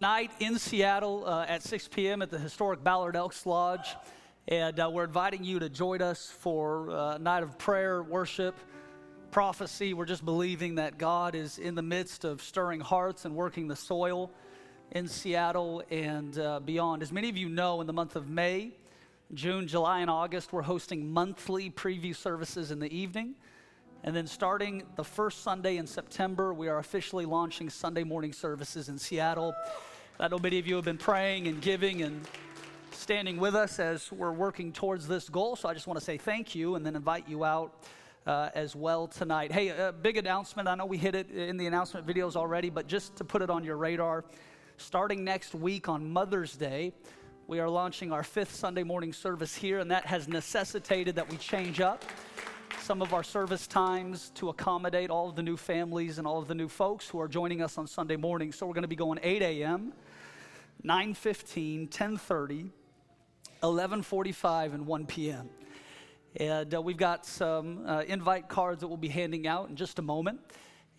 night in Seattle uh, at 6 p.m. at the historic Ballard Elks Lodge. And uh, we're inviting you to join us for uh, a night of prayer, worship, prophecy. We're just believing that God is in the midst of stirring hearts and working the soil in Seattle and uh, beyond. As many of you know, in the month of May, June, July, and August, we're hosting monthly preview services in the evening. And then starting the first Sunday in September, we are officially launching Sunday morning services in Seattle. I know many of you have been praying and giving and standing with us as we're working towards this goal. So I just want to say thank you and then invite you out uh, as well tonight. Hey, a big announcement. I know we hit it in the announcement videos already, but just to put it on your radar, starting next week on Mother's Day, we are launching our fifth Sunday morning service here, and that has necessitated that we change up some of our service times to accommodate all of the new families and all of the new folks who are joining us on Sunday morning. So we're going to be going 8 a.m. 9:15, 10:30, 11:45 and 1 p.m. And uh, we've got some uh, invite cards that we'll be handing out in just a moment.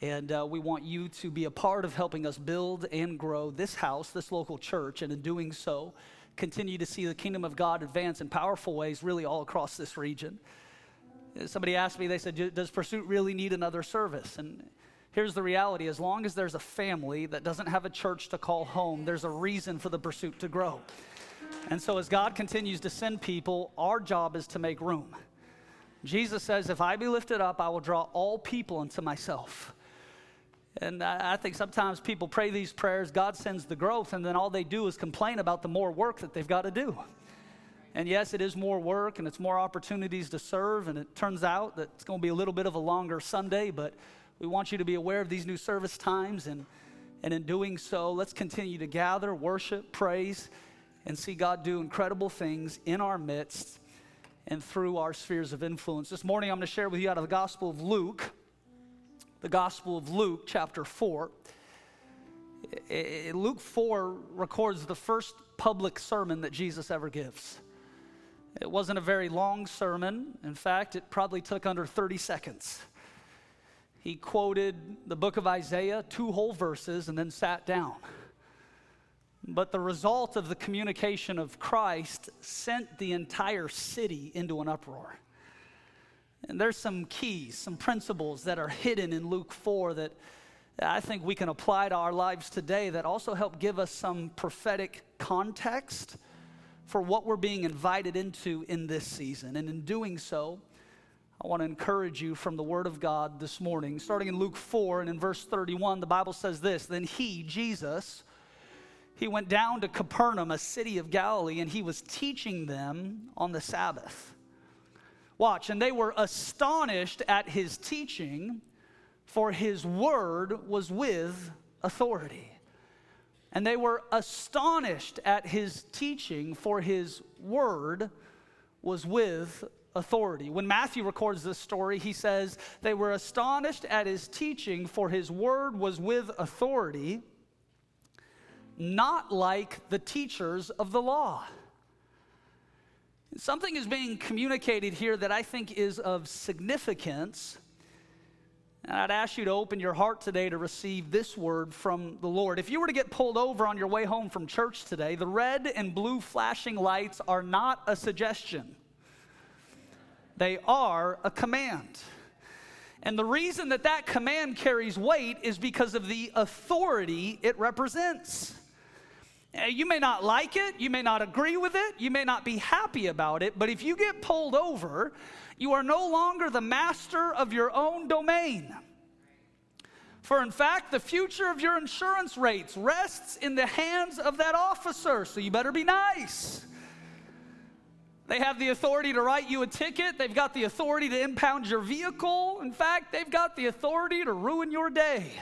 And uh, we want you to be a part of helping us build and grow this house, this local church, and in doing so, continue to see the kingdom of God advance in powerful ways really all across this region. Somebody asked me, they said, Does Pursuit really need another service? And Here's the reality as long as there's a family that doesn't have a church to call home, there's a reason for the pursuit to grow. And so, as God continues to send people, our job is to make room. Jesus says, If I be lifted up, I will draw all people unto myself. And I think sometimes people pray these prayers, God sends the growth, and then all they do is complain about the more work that they've got to do. And yes, it is more work and it's more opportunities to serve, and it turns out that it's going to be a little bit of a longer Sunday, but we want you to be aware of these new service times, and, and in doing so, let's continue to gather, worship, praise, and see God do incredible things in our midst and through our spheres of influence. This morning, I'm going to share with you out of the Gospel of Luke, the Gospel of Luke, chapter 4. Luke 4 records the first public sermon that Jesus ever gives. It wasn't a very long sermon. In fact, it probably took under 30 seconds he quoted the book of Isaiah, two whole verses, and then sat down. But the result of the communication of Christ sent the entire city into an uproar. And there's some keys, some principles that are hidden in Luke 4 that I think we can apply to our lives today that also help give us some prophetic context for what we're being invited into in this season. And in doing so, I want to encourage you from the Word of God this morning. Starting in Luke 4 and in verse 31, the Bible says this Then he, Jesus, he went down to Capernaum, a city of Galilee, and he was teaching them on the Sabbath. Watch, and they were astonished at his teaching, for his word was with authority. And they were astonished at his teaching, for his word was with authority. When Matthew records this story, he says, They were astonished at his teaching, for his word was with authority, not like the teachers of the law. Something is being communicated here that I think is of significance. And I'd ask you to open your heart today to receive this word from the Lord. If you were to get pulled over on your way home from church today, the red and blue flashing lights are not a suggestion. They are a command. And the reason that that command carries weight is because of the authority it represents. Eh, you may not like it, you may not agree with it, you may not be happy about it, but if you get pulled over, you are no longer the master of your own domain. For in fact, the future of your insurance rates rests in the hands of that officer, so you better be nice. They have the authority to write you a ticket. They've got the authority to impound your vehicle. In fact, they've got the authority to ruin your day.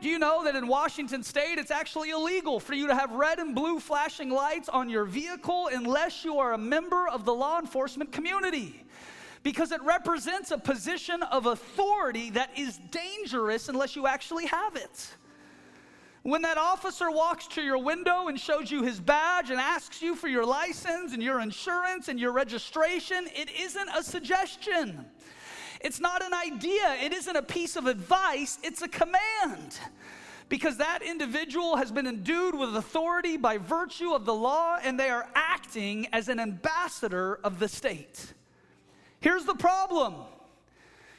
Do you know that in Washington state it's actually illegal for you to have red and blue flashing lights on your vehicle unless you are a member of the law enforcement community? Because it represents a position of authority that is dangerous unless you actually have it. When that officer walks to your window and shows you his badge and asks you for your license and your insurance and your registration, it isn't a suggestion. It's not an idea. It isn't a piece of advice. It's a command. because that individual has been endued with authority by virtue of the law and they are acting as an ambassador of the state. Here's the problem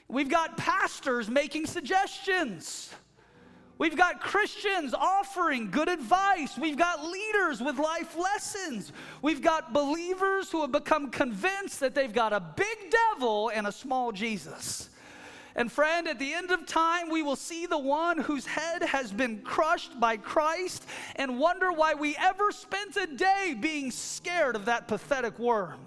we've got pastors making suggestions. We've got Christians offering good advice. We've got leaders with life lessons. We've got believers who have become convinced that they've got a big devil and a small Jesus. And friend, at the end of time, we will see the one whose head has been crushed by Christ and wonder why we ever spent a day being scared of that pathetic worm.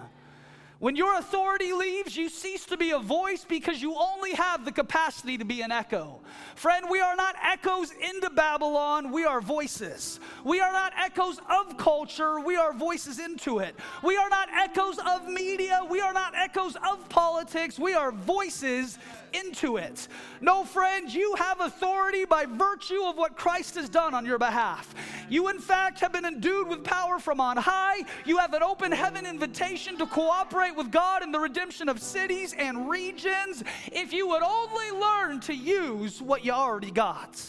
When your authority leaves, you cease to be a voice because you only have the capacity to be an echo. Friend, we are not echoes into Babylon, we are voices. We are not echoes of culture, we are voices into it. We are not echoes of media, we are not echoes of politics, we are voices into it. No, friends, you have authority by virtue of what Christ has done on your behalf. You, in fact, have been endued with power from on high. You have an open heaven invitation to cooperate with God in the redemption of cities and regions if you would only learn to use what you already got.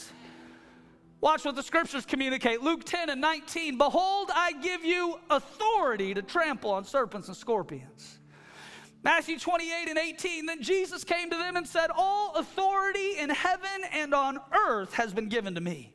Watch what the scriptures communicate. Luke 10 and 19. Behold, I give you authority to trample on serpents and scorpions Matthew 28 and 18. Then Jesus came to them and said, All authority in heaven and on earth has been given to me.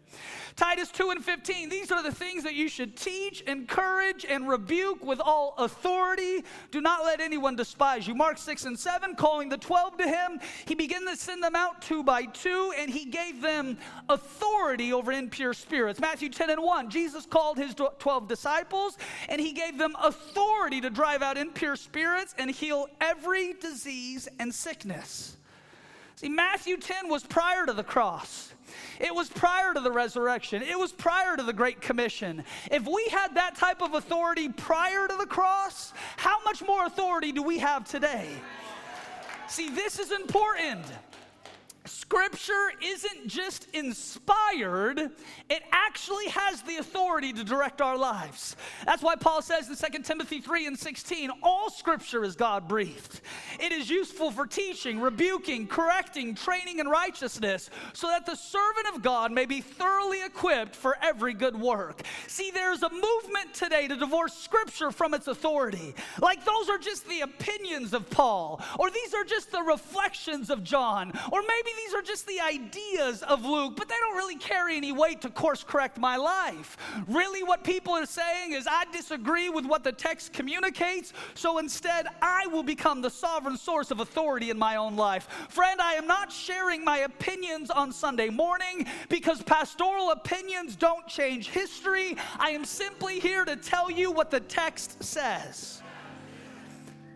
Titus 2 and 15, these are the things that you should teach, encourage, and rebuke with all authority. Do not let anyone despise you. Mark 6 and 7, calling the 12 to him, he began to send them out two by two, and he gave them authority over impure spirits. Matthew 10 and 1, Jesus called his 12 disciples, and he gave them authority to drive out impure spirits and heal every disease and sickness. See, Matthew 10 was prior to the cross. It was prior to the resurrection. It was prior to the Great Commission. If we had that type of authority prior to the cross, how much more authority do we have today? See, this is important. Scripture isn't just inspired, it actually has the authority to direct our lives. That's why Paul says in 2 Timothy 3 and 16 all Scripture is God breathed. It is useful for teaching, rebuking, correcting, training in righteousness, so that the servant of God may be thoroughly equipped for every good work. See, there's a movement today to divorce Scripture from its authority. Like those are just the opinions of Paul, or these are just the reflections of John, or maybe these are just the ideas of Luke, but they don't really carry any weight to course correct my life. Really, what people are saying is, I disagree with what the text communicates, so instead, I will become the sovereign source of authority in my own life. Friend, I am not sharing my opinions on Sunday morning because pastoral opinions don't change history. I am simply here to tell you what the text says.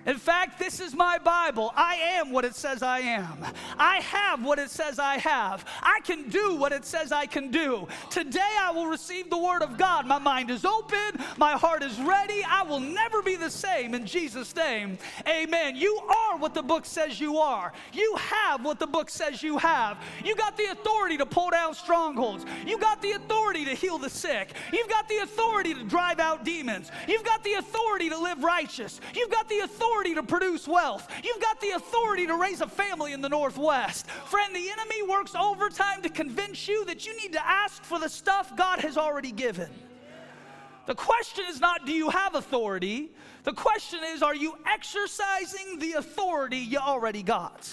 In fact, this is my Bible. I am what it says I am. I have what it says I have. I can do what it says I can do. Today I will receive the Word of God. My mind is open. My heart is ready. I will never be the same in Jesus' name. Amen. You are what the book says you are. You have what the book says you have. You got the authority to pull down strongholds. You got the authority to heal the sick. You've got the authority to drive out demons. You've got the authority to live righteous. You've got the authority authority to produce wealth. You've got the authority to raise a family in the Northwest. Friend, the enemy works overtime to convince you that you need to ask for the stuff God has already given. The question is not, do you have authority? The question is, are you exercising the authority you already got?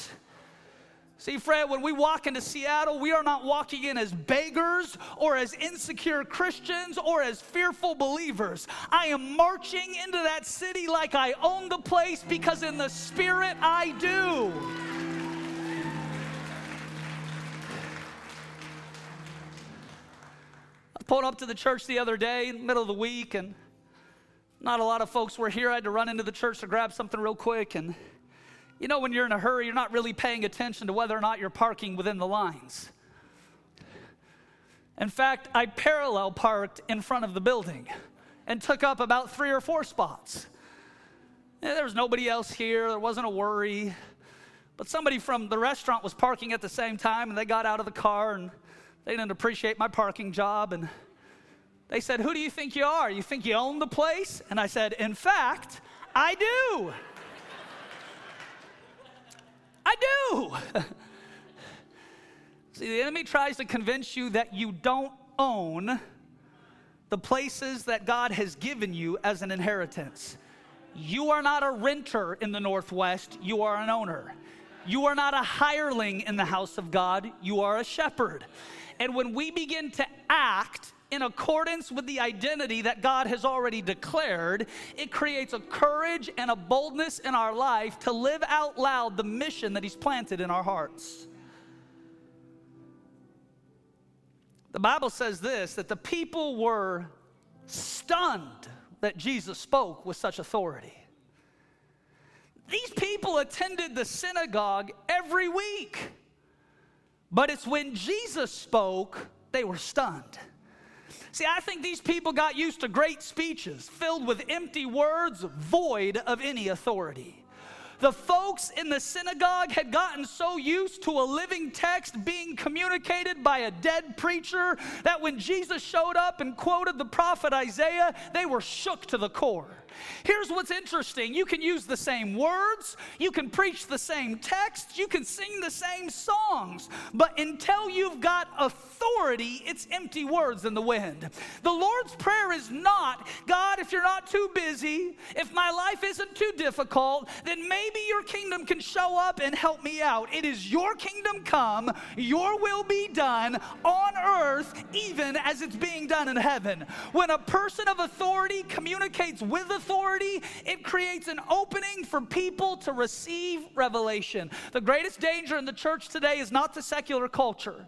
See, friend, when we walk into Seattle, we are not walking in as beggars or as insecure Christians or as fearful believers. I am marching into that city like I own the place because in the spirit I do. I pulled up to the church the other day, in the middle of the week, and not a lot of folks were here. I had to run into the church to grab something real quick and you know, when you're in a hurry, you're not really paying attention to whether or not you're parking within the lines. In fact, I parallel parked in front of the building and took up about three or four spots. there was nobody else here, there wasn't a worry. But somebody from the restaurant was parking at the same time, and they got out of the car and they didn't appreciate my parking job. And they said, Who do you think you are? You think you own the place? And I said, In fact, I do. I do. See, the enemy tries to convince you that you don't own the places that God has given you as an inheritance. You are not a renter in the Northwest, you are an owner. You are not a hireling in the house of God, you are a shepherd. And when we begin to act in accordance with the identity that God has already declared, it creates a courage and a boldness in our life to live out loud the mission that He's planted in our hearts. The Bible says this that the people were stunned that Jesus spoke with such authority. These people attended the synagogue every week, but it's when Jesus spoke, they were stunned. See, I think these people got used to great speeches filled with empty words, void of any authority. The folks in the synagogue had gotten so used to a living text being communicated by a dead preacher that when Jesus showed up and quoted the prophet Isaiah, they were shook to the core. Here's what's interesting you can use the same words, you can preach the same text, you can sing the same songs, but until you've got authority, it's empty words in the wind. The Lord's Prayer is not, God, if you're not too busy, if my life isn't too difficult, then maybe your kingdom can show up and help me out. It is your kingdom come, your will be done on earth, even as it's being done in heaven. When a person of authority communicates with authority, authority, it creates an opening for people to receive revelation. The greatest danger in the church today is not the secular culture,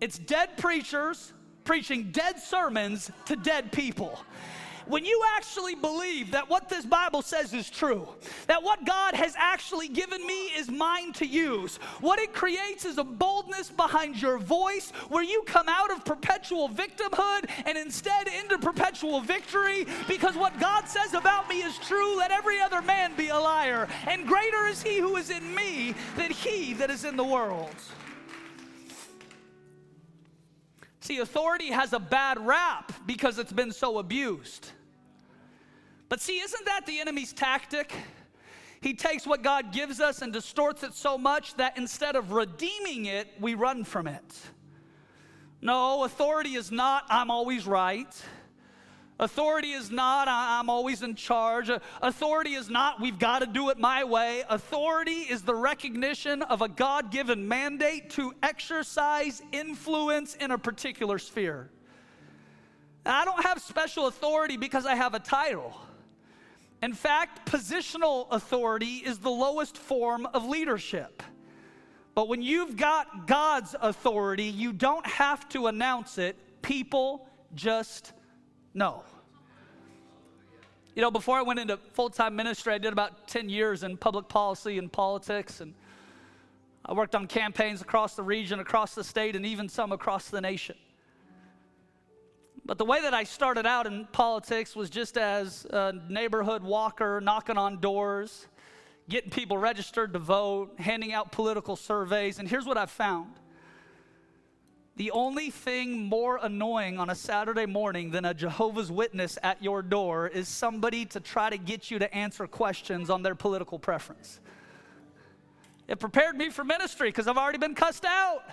it's dead preachers preaching dead sermons to dead people when you actually believe that what this Bible says is true, that what God has actually given me is mine to use, what it creates is a boldness behind your voice where you come out of perpetual victimhood and instead into perpetual victory because what God says about me is true. Let every other man be a liar. And greater is he who is in me than he that is in the world. See, authority has a bad rap because it's been so abused. But see, isn't that the enemy's tactic? He takes what God gives us and distorts it so much that instead of redeeming it, we run from it. No, authority is not, I'm always right. Authority is not, I'm always in charge. Authority is not, we've got to do it my way. Authority is the recognition of a God given mandate to exercise influence in a particular sphere. I don't have special authority because I have a title. In fact, positional authority is the lowest form of leadership. But when you've got God's authority, you don't have to announce it, people just know. You know, before I went into full time ministry, I did about 10 years in public policy and politics, and I worked on campaigns across the region, across the state, and even some across the nation. But the way that I started out in politics was just as a neighborhood walker, knocking on doors, getting people registered to vote, handing out political surveys. And here's what I've found the only thing more annoying on a Saturday morning than a Jehovah's Witness at your door is somebody to try to get you to answer questions on their political preference. It prepared me for ministry because I've already been cussed out.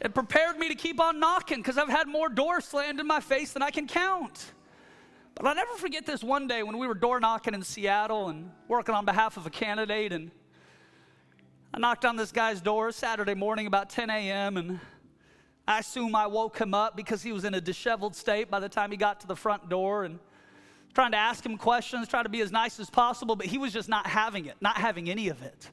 It prepared me to keep on knocking because I've had more doors slammed in my face than I can count. But I'll never forget this one day when we were door knocking in Seattle and working on behalf of a candidate and I knocked on this guy's door Saturday morning about 10 a.m. and I assume I woke him up because he was in a disheveled state by the time he got to the front door and trying to ask him questions, trying to be as nice as possible, but he was just not having it, not having any of it.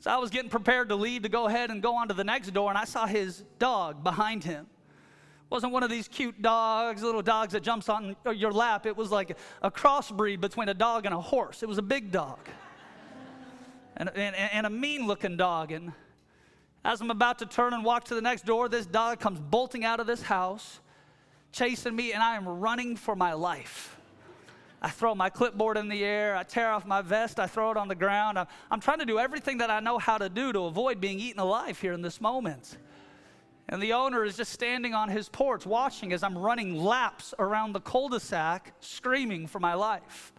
So I was getting prepared to leave to go ahead and go on to the next door, and I saw his dog behind him. It wasn't one of these cute dogs, little dogs that jumps on your lap. It was like a crossbreed between a dog and a horse. It was a big dog and, and, and a mean looking dog. And as I'm about to turn and walk to the next door, this dog comes bolting out of this house, chasing me, and I am running for my life. I throw my clipboard in the air. I tear off my vest. I throw it on the ground. I'm, I'm, trying to do everything that I know how to do to avoid being eaten alive here in this moment. And the owner is just standing on his porch watching as I'm running laps around the cul de sac, screaming for my life.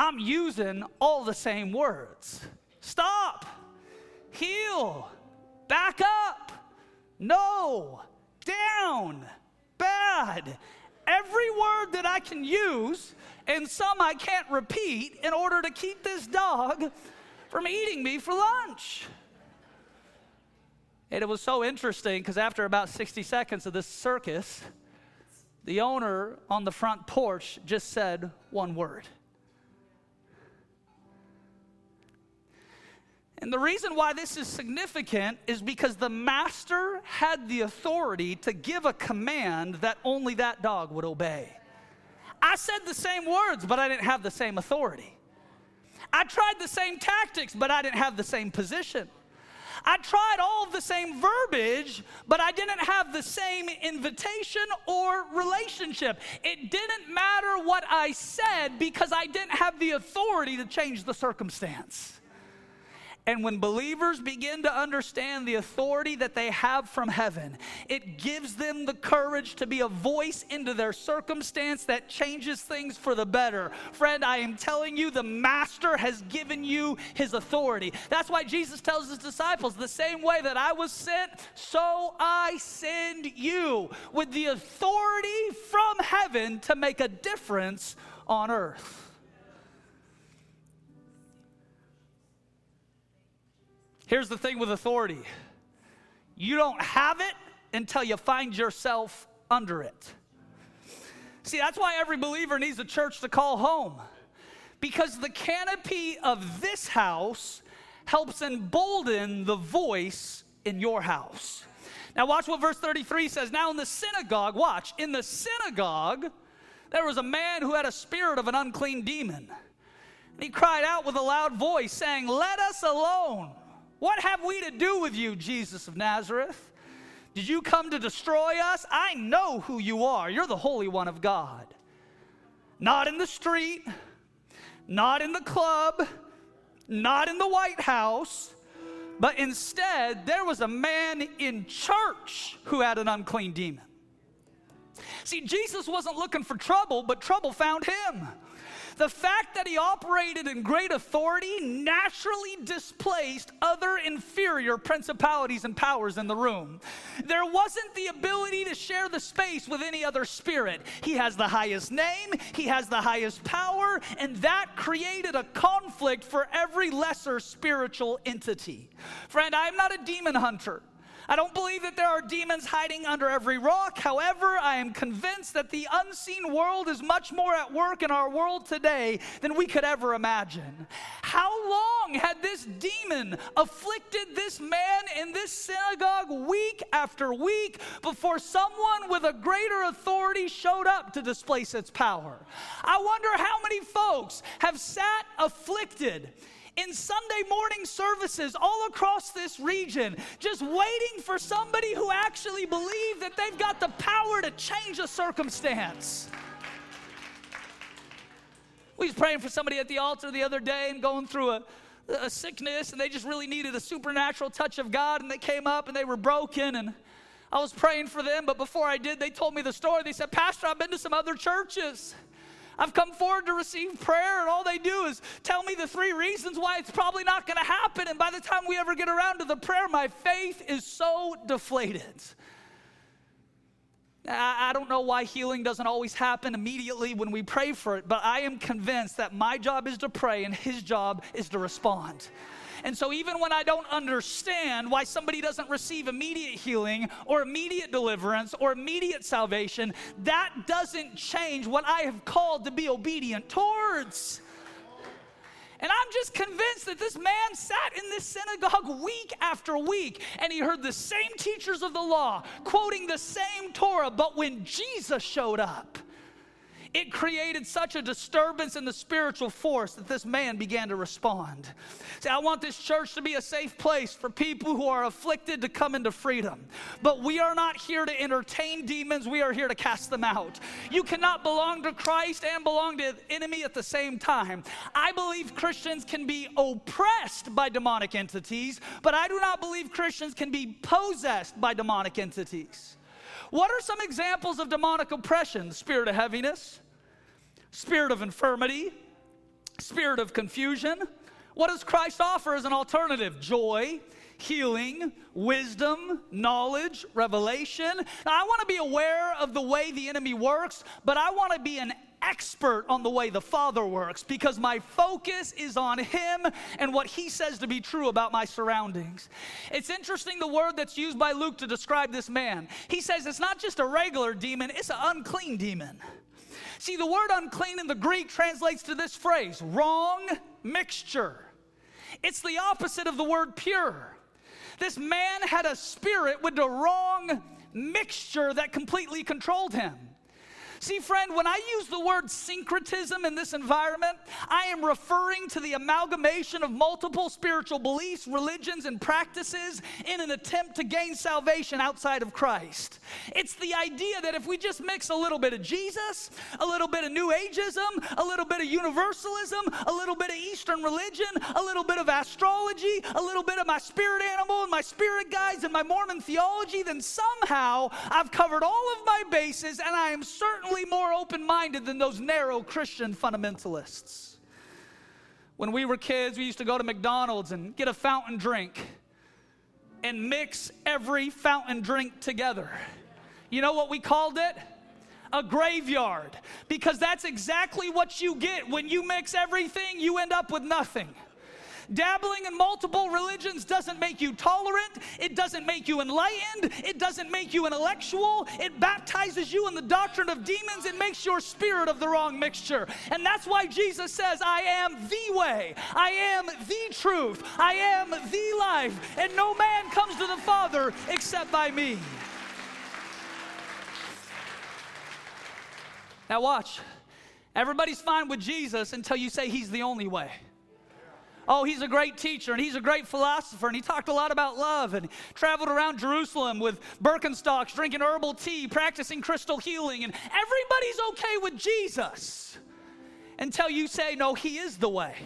I'm using all the same words. stop, heel, back up, no, down, bad. Every word that I can use and some I can't repeat in order to keep this dog from eating me for lunch. And it was so interesting because after about 60 seconds of this circus, the owner on the front porch just said one word. And the reason why this is significant is because the master had the authority to give a command that only that dog would obey. I said the same words, but I didn't have the same authority. I tried the same tactics, but I didn't have the same position. I tried all of the same verbiage, but I didn't have the same invitation or relationship. It didn't matter what I said because I didn't have the authority to change the circumstance. And when believers begin to understand the authority that they have from heaven, it gives them the courage to be a voice into their circumstance that changes things for the better. Friend, I am telling you, the Master has given you his authority. That's why Jesus tells his disciples, the same way that I was sent, so I send you with the authority from heaven to make a difference on earth. Here's the thing with authority you don't have it until you find yourself under it. See, that's why every believer needs a church to call home. Because the canopy of this house helps embolden the voice in your house. Now, watch what verse 33 says. Now, in the synagogue, watch, in the synagogue, there was a man who had a spirit of an unclean demon. And he cried out with a loud voice, saying, Let us alone. What have we to do with you, Jesus of Nazareth? Did you come to destroy us? I know who you are. You're the Holy One of God. Not in the street, not in the club, not in the White House, but instead there was a man in church who had an unclean demon. See, Jesus wasn't looking for trouble, but trouble found him. The fact that he operated in great authority naturally displaced other inferior principalities and powers in the room. There wasn't the ability to share the space with any other spirit. He has the highest name, he has the highest power, and that created a conflict for every lesser spiritual entity. Friend, I'm not a demon hunter. I don't believe that there are demons hiding under every rock. However, I am convinced that the unseen world is much more at work in our world today than we could ever imagine. How long had this demon afflicted this man in this synagogue week after week before someone with a greater authority showed up to displace its power? I wonder how many folks have sat afflicted in Sunday morning services all across this region, just waiting for somebody who actually believes that they've got the power to change a circumstance. We was praying for somebody at the altar the other day and going through a, a sickness, and they just really needed a supernatural touch of God, and they came up and they were broken, and I was praying for them, but before I did, they told me the story. They said, Pastor, I've been to some other churches. I've come forward to receive prayer, and all they do is tell me the three reasons why it's probably not going to happen. And by the time we ever get around to the prayer, my faith is so deflated. I don't know why healing doesn't always happen immediately when we pray for it, but I am convinced that my job is to pray and his job is to respond. And so, even when I don't understand why somebody doesn't receive immediate healing or immediate deliverance or immediate salvation, that doesn't change what I have called to be obedient towards. And I'm just convinced that this man sat in this synagogue week after week and he heard the same teachers of the law quoting the same Torah, but when Jesus showed up, it created such a disturbance in the spiritual force that this man began to respond. See, I want this church to be a safe place for people who are afflicted to come into freedom. But we are not here to entertain demons, we are here to cast them out. You cannot belong to Christ and belong to the enemy at the same time. I believe Christians can be oppressed by demonic entities, but I do not believe Christians can be possessed by demonic entities. What are some examples of demonic oppression? Spirit of heaviness, spirit of infirmity, spirit of confusion, What does Christ offer as an alternative? Joy, healing, wisdom, knowledge, revelation. Now, I want to be aware of the way the enemy works, but I want to be an expert on the way the Father works because my focus is on Him and what He says to be true about my surroundings. It's interesting the word that's used by Luke to describe this man. He says it's not just a regular demon, it's an unclean demon. See, the word unclean in the Greek translates to this phrase wrong mixture. It's the opposite of the word pure. This man had a spirit with the wrong mixture that completely controlled him. See, friend, when I use the word syncretism in this environment, I am referring to the amalgamation of multiple spiritual beliefs, religions, and practices in an attempt to gain salvation outside of Christ. It's the idea that if we just mix a little bit of Jesus, a little bit of New Ageism, a little bit of universalism, a little bit of Eastern religion, a little bit of astrology, a little bit of my spirit animal and my spirit guides and my Mormon theology, then somehow I've covered all of my bases and I am certain more open minded than those narrow Christian fundamentalists. When we were kids, we used to go to McDonald's and get a fountain drink and mix every fountain drink together. You know what we called it? A graveyard. Because that's exactly what you get. When you mix everything, you end up with nothing. Dabbling in multiple religions doesn't make you tolerant, it doesn't make you enlightened, it doesn't make you intellectual, it baptizes you in the doctrine of demons, it makes your spirit of the wrong mixture. And that's why Jesus says, I am the way, I am the truth, I am the life, and no man comes to the Father except by me. Now, watch. Everybody's fine with Jesus until you say he's the only way oh, he's a great teacher and he's a great philosopher and he talked a lot about love and traveled around Jerusalem with Birkenstocks, drinking herbal tea, practicing crystal healing, and everybody's okay with Jesus until you say, no, he is the way.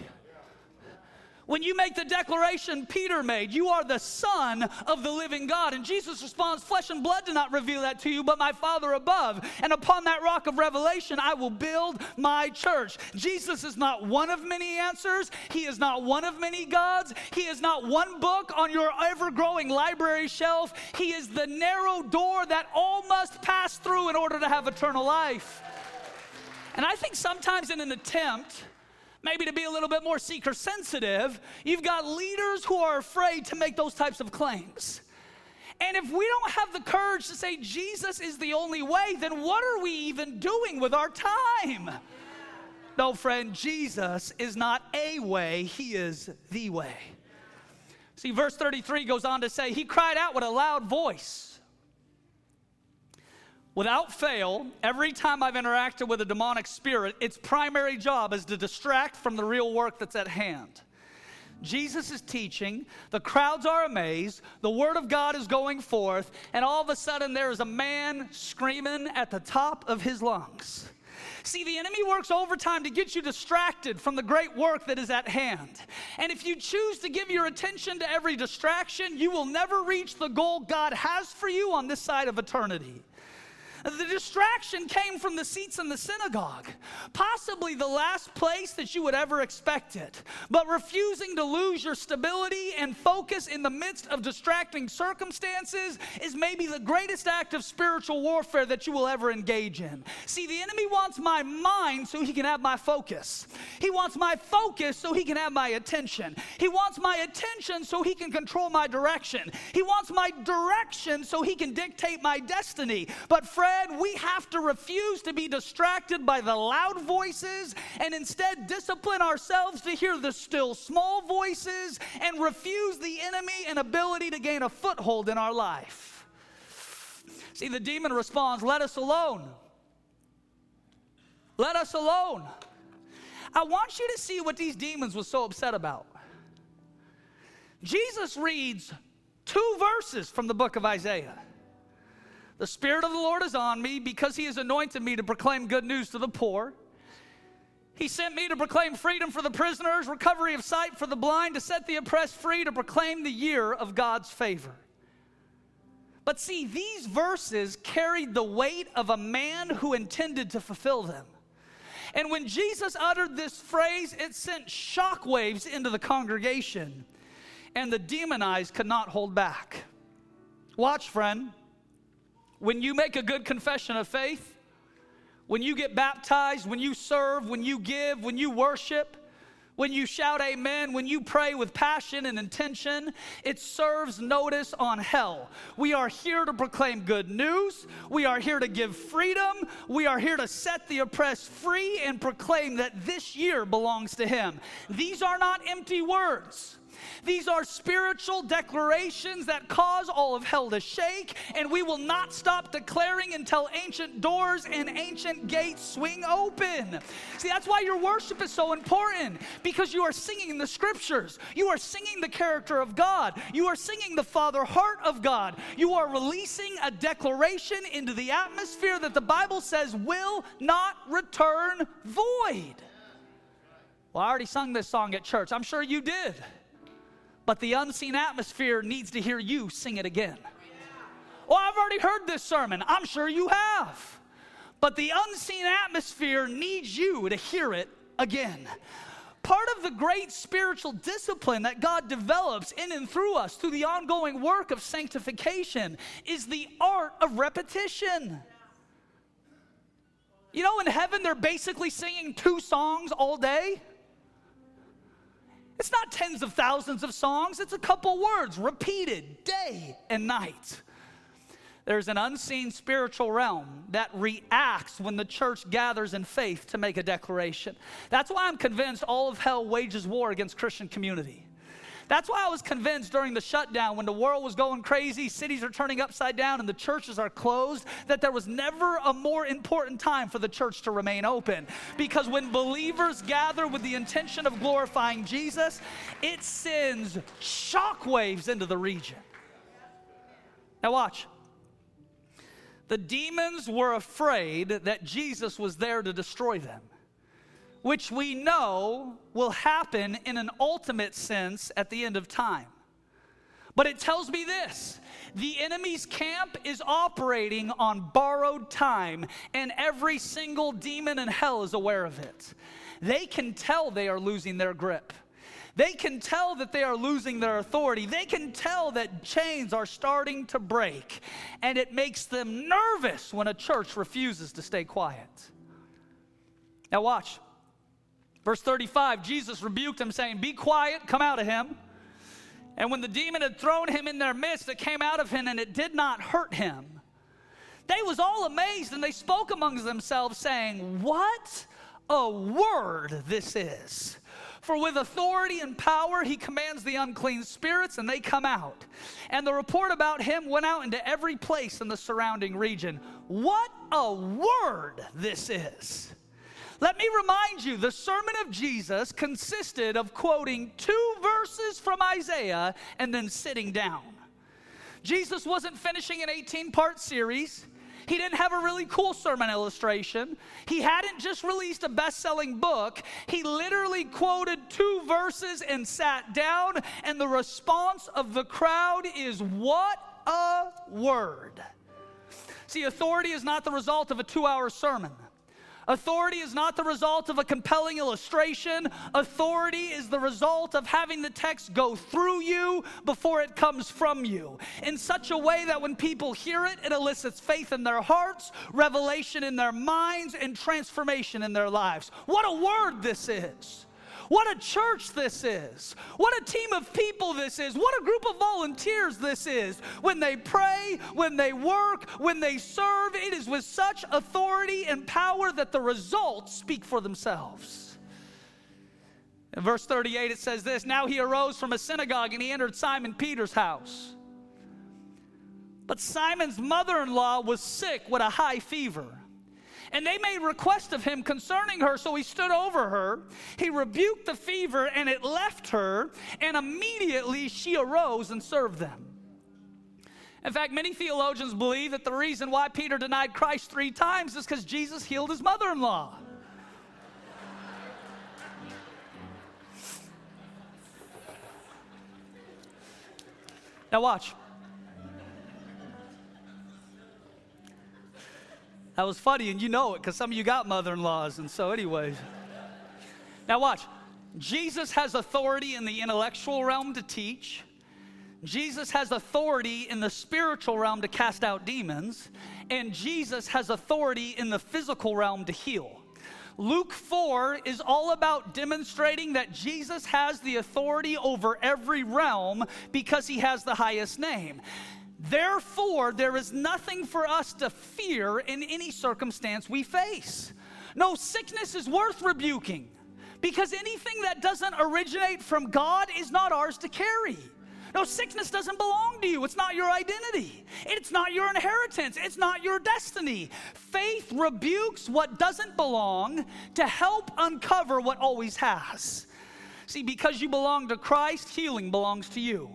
When you make the declaration Peter made, you are the Son of the living God. And Jesus responds, Flesh and blood did not reveal that to you, but my Father above. And upon that rock of revelation, I will build my church. Jesus is not one of many answers, He is not one of many gods, He is not one book on your ever growing library shelf. He is the narrow door that all must pass through in order to have eternal life. And I think sometimes in an attempt, maybe to be a little bit more seeker sensitive, you've got leaders who are afraid to make those types of claims. And if we don't have the courage to say Jesus is the only way, then what are we even doing with our time? No, friend, Jesus is not a way, He is the way. See, verse 33 goes on to say, He cried out with a loud voice Without fail, every time I've interacted with a demonic spirit, its primary job is to distract from the real work that's at hand. Jesus is teaching, the crowds are amazed, the word of God is going forth, and all of a sudden there is a man screaming at the top of his lungs. See, the enemy works overtime to get you distracted from the great work that is at hand. And if you choose to give your attention to every distraction, you will never reach the goal God has for you on this side of eternity. The distraction came from the seats in the synagogue, possibly the last place that you would ever expect it. But refusing to lose your stability and focus in the midst of distracting circumstances is maybe the greatest act of spiritual warfare that you will ever engage in. See, the enemy wants my mind so he can have my focus. He wants my focus so he can have my attention. He wants my attention so he can control my direction. He wants my direction so he can dictate my destiny. But, friend, We have to refuse to be distracted by the loud voices and instead discipline ourselves to hear the still small voices and refuse the enemy and ability to gain a foothold in our life. See, the demon responds, Let us alone. Let us alone. I want you to see what these demons were so upset about. Jesus reads two verses from the book of Isaiah. The Spirit of the Lord is on me because He has anointed me to proclaim good news to the poor. He sent me to proclaim freedom for the prisoners, recovery of sight for the blind, to set the oppressed free, to proclaim the year of God's favor. But see, these verses carried the weight of a man who intended to fulfill them. And when Jesus uttered this phrase, it sent shockwaves into the congregation, and the demonized could not hold back. Watch, friend. When you make a good confession of faith, when you get baptized, when you serve, when you give, when you worship, when you shout amen, when you pray with passion and intention, it serves notice on hell. We are here to proclaim good news. We are here to give freedom. We are here to set the oppressed free and proclaim that this year belongs to Him. These are not empty words. These are spiritual declarations that cause all of hell to shake, and we will not stop declaring until ancient doors and ancient gates swing open. See, that's why your worship is so important because you are singing the scriptures, you are singing the character of God, you are singing the Father heart of God, you are releasing a declaration into the atmosphere that the Bible says will not return void. Well, I already sung this song at church. I'm sure you did but the unseen atmosphere needs to hear you sing it again. Oh, I've already heard this sermon. I'm sure you have. But the unseen atmosphere needs you to hear it again. Part of the great spiritual discipline that God develops in and through us through the ongoing work of sanctification is the art of repetition. You know, in heaven, they're basically singing two songs all day. It's not tens of thousands of songs, it's a couple words repeated day and night. There's an unseen spiritual realm that reacts when the church gathers in faith to make a declaration. That's why I'm convinced all of hell wages war against Christian community. That's why I was convinced during the shutdown, when the world was going crazy, cities are turning upside down, and the churches are closed, that there was never a more important time for the church to remain open. Because when believers gather with the intention of glorifying Jesus, it sends shockwaves into the region. Now, watch. The demons were afraid that Jesus was there to destroy them which we know will happen in an ultimate sense at the end of time. But it tells me this the enemy's camp is operating on borrowed time, and every single demon in hell is aware of it. They can tell they are losing their grip. They can tell that they are losing their authority. They can tell that chains are starting to break. And it makes them nervous when a church refuses to stay quiet. Now, watch. Verse 35 Jesus rebuked him, saying, Be quiet, come out of him. And when the demon had thrown him in their midst, it came out of him, and it did not hurt him. They was all amazed, and they spoke amongst themselves, saying, What a word this is! For with authority and power he commands the unclean spirits, and they come out. And the report about him went out into every place in the surrounding region. What a word this is! Let me remind you the sermon of Jesus consisted of quoting two verses from Isaiah and then sitting down. Jesus wasn't finishing an 18 part series. He didn't have a really cool sermon illustration. He hadn't just released a best selling book. He literally quoted two verses and sat down, and the response of the crowd is, What a word! See, authority is not the result of a two hour sermon. Authority is not the result of a compelling illustration. Authority is the result of having the text go through you before it comes from you in such a way that when people hear it, it elicits faith in their hearts, revelation in their minds, and transformation in their lives. What a word this is! What a church this is. What a team of people this is. What a group of volunteers this is. When they pray, when they work, when they serve, it is with such authority and power that the results speak for themselves. In verse 38, it says this Now he arose from a synagogue and he entered Simon Peter's house. But Simon's mother in law was sick with a high fever. And they made request of him concerning her, so he stood over her. He rebuked the fever, and it left her, and immediately she arose and served them. In fact, many theologians believe that the reason why Peter denied Christ three times is because Jesus healed his mother in law. Now, watch. That was funny, and you know it because some of you got mother in laws. And so, anyways. now, watch. Jesus has authority in the intellectual realm to teach. Jesus has authority in the spiritual realm to cast out demons. And Jesus has authority in the physical realm to heal. Luke 4 is all about demonstrating that Jesus has the authority over every realm because he has the highest name. Therefore, there is nothing for us to fear in any circumstance we face. No sickness is worth rebuking because anything that doesn't originate from God is not ours to carry. No, sickness doesn't belong to you. It's not your identity. It's not your inheritance. It's not your destiny. Faith rebukes what doesn't belong to help uncover what always has. See, because you belong to Christ, healing belongs to you.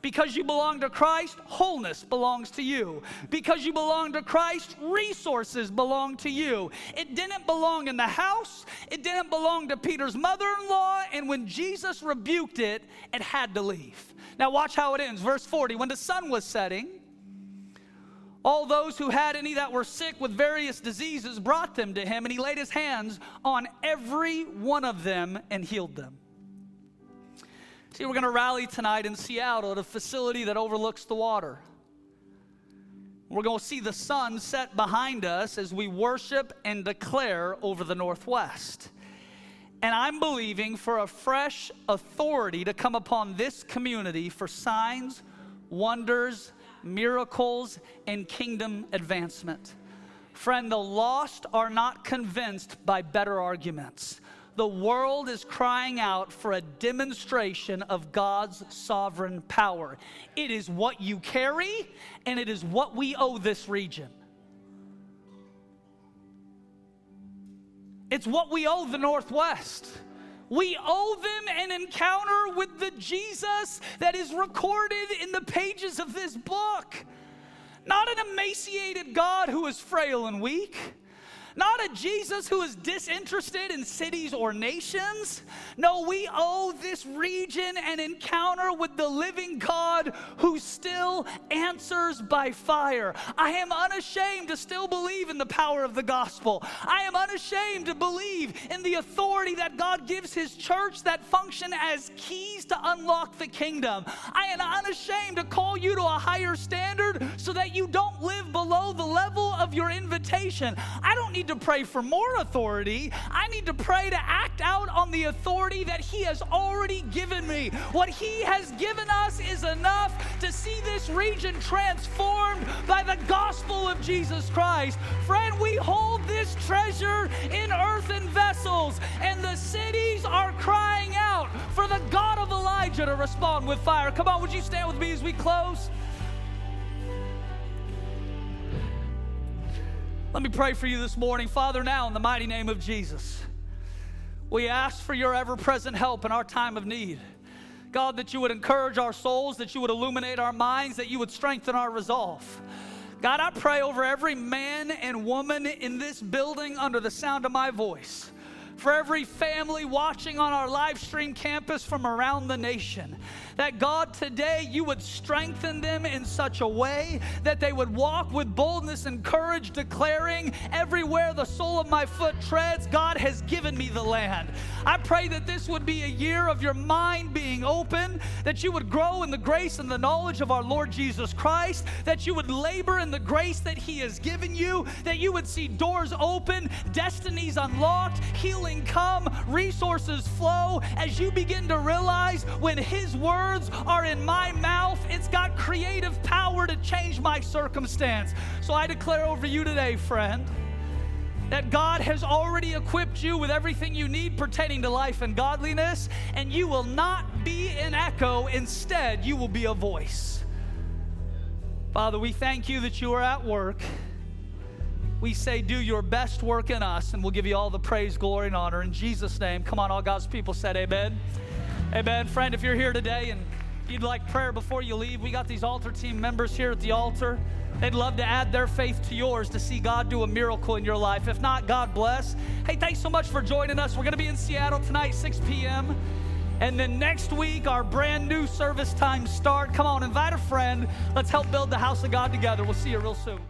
Because you belong to Christ, wholeness belongs to you. Because you belong to Christ, resources belong to you. It didn't belong in the house, it didn't belong to Peter's mother in law, and when Jesus rebuked it, it had to leave. Now, watch how it ends. Verse 40 When the sun was setting, all those who had any that were sick with various diseases brought them to him, and he laid his hands on every one of them and healed them. See, we're going to rally tonight in Seattle at a facility that overlooks the water. We're going to see the sun set behind us as we worship and declare over the Northwest. And I'm believing for a fresh authority to come upon this community for signs, wonders, miracles, and kingdom advancement. Friend, the lost are not convinced by better arguments the world is crying out for a demonstration of God's sovereign power. It is what you carry, and it is what we owe this region. It's what we owe the Northwest. We owe them an encounter with the Jesus that is recorded in the pages of this book. Not an emaciated God who is frail and weak not a Jesus who is disinterested in cities or nations. No, we owe this region an encounter with the living God who still answers by fire. I am unashamed to still believe in the power of the gospel. I am unashamed to believe in the authority that God gives his church that function as keys to unlock the kingdom. I am unashamed to call you to a higher standard so that you don't live below the level of your invitation. I don't need to pray for more authority. I need to pray to act out on the authority that He has already given me. What He has given us is enough to see this region transformed by the gospel of Jesus Christ. Friend, we hold this treasure in earthen vessels, and the cities are crying out for the God of Elijah to respond with fire. Come on, would you stand with me as we close? Let me pray for you this morning. Father, now in the mighty name of Jesus, we ask for your ever present help in our time of need. God, that you would encourage our souls, that you would illuminate our minds, that you would strengthen our resolve. God, I pray over every man and woman in this building under the sound of my voice for every family watching on our live stream campus from around the nation. That God, today you would strengthen them in such a way that they would walk with boldness and courage, declaring, Everywhere the sole of my foot treads, God has given me the land. I pray that this would be a year of your mind being open, that you would grow in the grace and the knowledge of our Lord Jesus Christ, that you would labor in the grace that He has given you, that you would see doors open, destinies unlocked, healing come, resources flow, as you begin to realize when His words are in my mouth, it's got creative power to change my circumstance. So I declare over you today, friend, that God has already equipped you with everything you need pertaining to life and godliness, and you will not be an echo. Instead, you will be a voice. Father, we thank you that you are at work. We say, do your best work in us, and we'll give you all the praise, glory, and honor. In Jesus' name, come on, all God's people said, Amen. Amen. Friend, if you're here today and you'd like prayer before you leave, we got these altar team members here at the altar. They'd love to add their faith to yours to see God do a miracle in your life. If not, God bless. Hey, thanks so much for joining us. We're going to be in Seattle tonight, 6 p.m. And then next week, our brand new service times start. Come on, invite a friend. Let's help build the house of God together. We'll see you real soon.